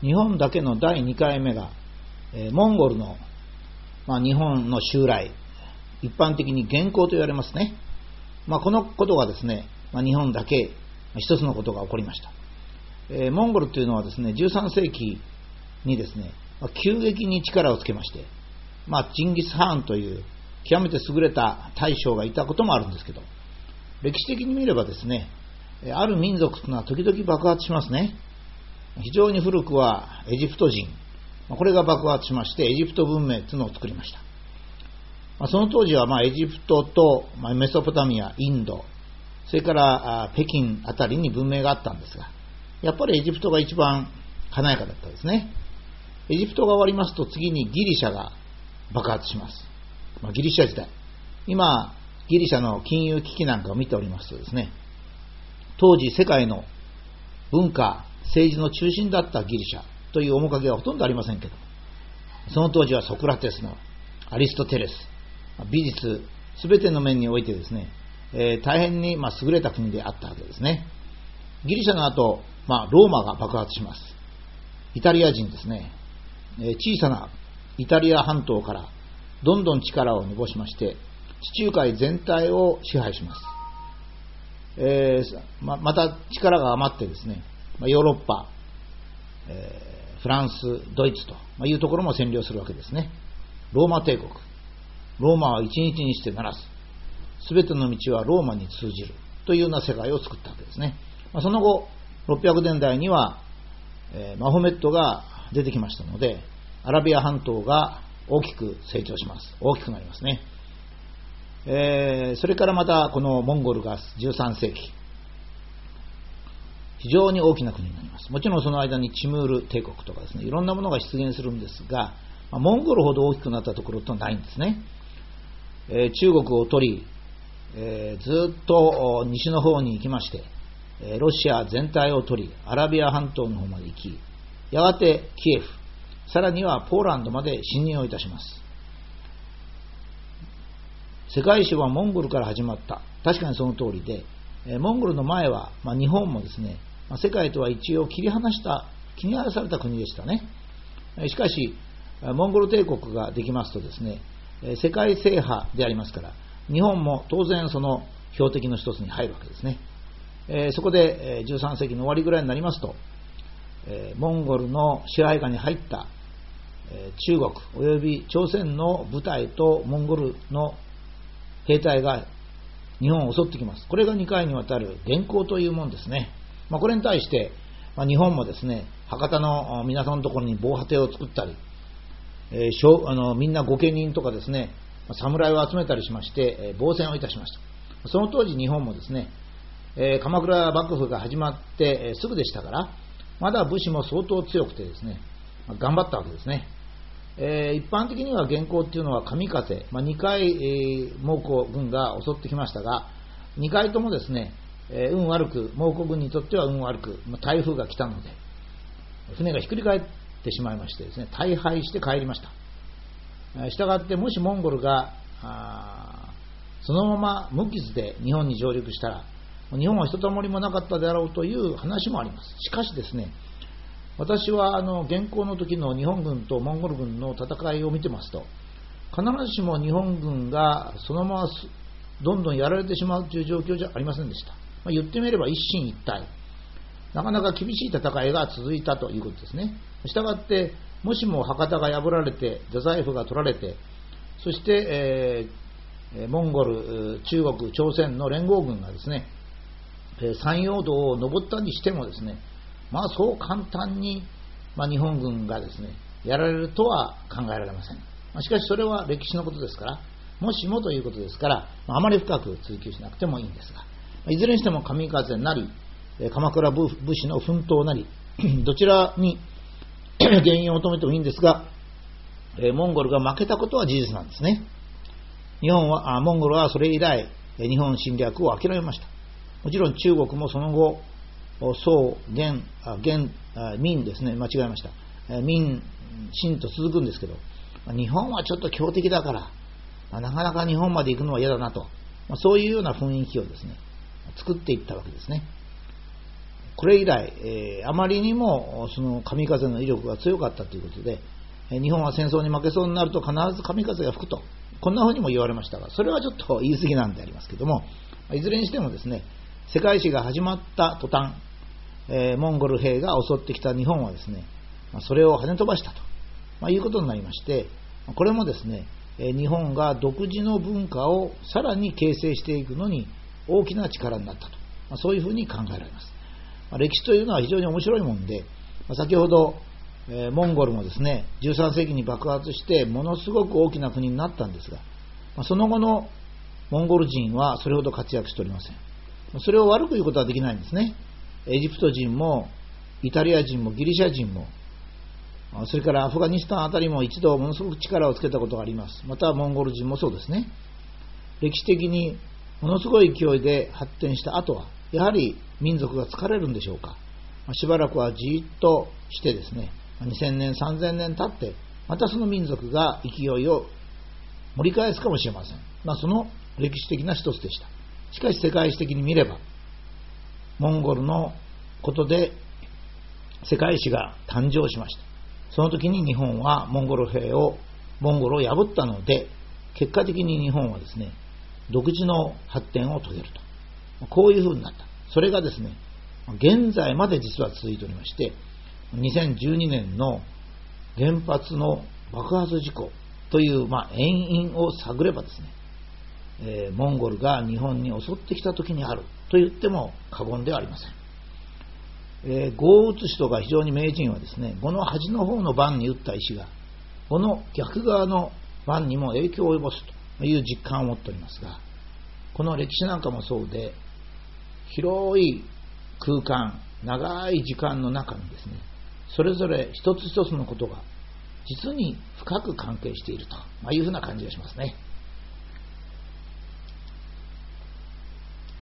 日本だけの第2回目が、えー、モンゴルの、まあ、日本の襲来、一般的に元寇と言われますね。まあ、このことがですね、まあ、日本だけ一つのことが起こりました。えー、モンゴルというのはですね、13世紀にですね、まあ、急激に力をつけまして、まあ、ジンギス・ハーンという極めて優れた大将がいたこともあるんですけど、歴史的に見ればですね、ある民族というのは時々爆発しますね。非常に古くはエジプト人、これが爆発しましてエジプト文明というのを作りました。その当時はまあエジプトとメソポタミア、インド、それから北京あたりに文明があったんですが、やっぱりエジプトが一番華やかだったですね。エジプトが終わりますと次にギリシャが爆発します。まあ、ギリシャ時代。今、ギリシャの金融危機なんかを見ておりますとですね、当時世界の文化、政治の中心だったギリシャという面影はほとんどありませんけど、その当時はソクラテスのアリストテレス、美術、すべての面においてですね、えー、大変にま優れた国であったわけですね。ギリシャの後、まあ、ローマが爆発します。イタリア人ですね、えー、小さなイタリア半島からどんどん力を伸ばしまして、地中海全体を支配します。えー、ままた力が余ってですね、まヨーロッパ、えー、フランス、ドイツというところも占領するわけですね。ローマ帝国。ローマは一日にしてならず、すべての道はローマに通じるというような世界を作ったわけですね。ま、その後、600年代には、えー、マホメットが出てきましたので、アラビア半島が大きく成長します。大きくなりますね。えー、それからまたこのモンゴルが13世紀、非常に大きな国になります。もちろんその間にチムール帝国とかですね、いろんなものが出現するんですが、モンゴルほど大きくなったところとないんですね。えー、中国を取り、えー、ずっと西の方に行きまして、えロシア全体を取り、アラビア半島の方まで行き、やがてキエフ、さらにはポーランドまで侵入をいたします。世界史はモンゴルから始まった。確かにその通りで、モンゴルの前は、まあ、日本もですね、まあ、世界とは一応切り離した、切り離された国でしたね。しかし、モンゴル帝国ができますとですね、世界制覇でありますから、日本も当然その標的の一つに入るわけですね。えそこで13世紀の終わりぐらいになりますと、えモンゴルの支配下に入ったえ中国及び朝鮮の部隊とモンゴルの兵隊が日本を襲ってきます。これが2回にわたる元寇というもんですね。まあ、これに対して、まあ、日本もですね、博多の港のところに防波堤を作ったり、えー、あのみんな御家人とかですね、侍を集めたりしまして、え防戦をいたしました。その当時日本もですね、え鎌倉幕府が始まって、えすぐでしたから、まだ武士も相当強くてですね、頑張ったわけですね。えー、一般的には元寇っていうのは神風、まあ、2回、えー、猛虎軍が襲ってきましたが、2回ともですね、えー、運悪く、猛虎軍にとっては運悪く、まあ、台風が来たので、船がひっくり返ってしまいましてですね、大敗して帰りました。したがって、もしモンゴルが、そのまま無傷で日本に上陸したら、日本はひとたまりもなかったであろうという話もあります。しかしですね、私はあの現行の時の日本軍とモンゴル軍の戦いを見てますと、必ずしも日本軍がそのままどんどんやられてしまうという状況じゃありませんでした。まあ、言ってみれば一進一退。なかなか厳しい戦いが続いたということですね。したがって、もしも博多が破られて、太宰府が取られて、そして、えー、モンゴル、中国、朝鮮の連合軍がですね、山陽道を登ったにしてもですね、まあそう簡単に、まあ、日本軍がですね、やられるとは考えられません。まあ、しかしそれは歴史のことですから、もしもということですから、あ、あまり深く追求しなくてもいいんですが、いずれにしても神風なり、鎌倉武士の奮闘なり、どちらに 原因を求めてもいいんですが、モンゴルが負けたことは事実なんですね。日本は、あモンゴルはそれ以来、日本侵略を諦めました。もちろん中国もその後、宋、元、元、民ですね、間違えました。民、清と続くんですけど、日本はちょっと強敵だから、なかなか日本まで行くのは嫌だなと、そういうような雰囲気をですね、作っていったわけですね。これ以来、えー、あまりにもその神風の威力が強かったということで、日本は戦争に負けそうになると必ず神風が吹くと、こんな風にも言われましたが、それはちょっと言い過ぎなんでありますけども、いずれにしてもですね、世界史が始まった途端、えー、モンゴル兵が襲ってきた日本はですね、それを跳ね飛ばしたと、まあ、いうことになりまして、これもですね、日本が独自の文化をさらに形成していくのに大きな力になったと、まあ、そういうふうに考えられます。まあ、歴史というのは非常に面白いもんで、まあ、先ほど、えー、モンゴルもですね、13世紀に爆発してものすごく大きな国になったんですが、まその後のモンゴル人はそれほど活躍しておりません。それを悪く言うことはできないんですね。エジプト人もイタリア人もギリシャ人もそれからアフガニスタンあたりも一度ものすごく力をつけたことがあります。またモンゴル人もそうですね。歴史的にものすごい勢いで発展した後は、やはり民族が疲れるんでしょうか。しばらくはじっとしてですね、2000年、3000年経って、またその民族が勢いを盛り返すかもしれません。まあ、その歴史的な一つでした。しかし世界史的に見れば、モンゴルのことで世界史が誕生しました。その時に日本はモンゴル兵を、モンゴルを破ったので、結果的に日本はですね、独自の発展を遂げると。こういうふうになった。それがですね、現在まで実は続いておりまして、2012年の原発の爆発事故という、まあ、遠因を探ればですね、えー、モンゴルが日本に襲ってきた時にあると言っても過言ではありません。えー、碁を打つ人が非常に名人はですね、碁の端の方の番に打った石が、碁の逆側の番にも影響を及ぼすという実感を持っておりますが、この歴史なんかもそうで、広い空間、長い時間の中にですね、それぞれ一つ一つのことが実に深く関係しているとまいうふうな感じがしますね。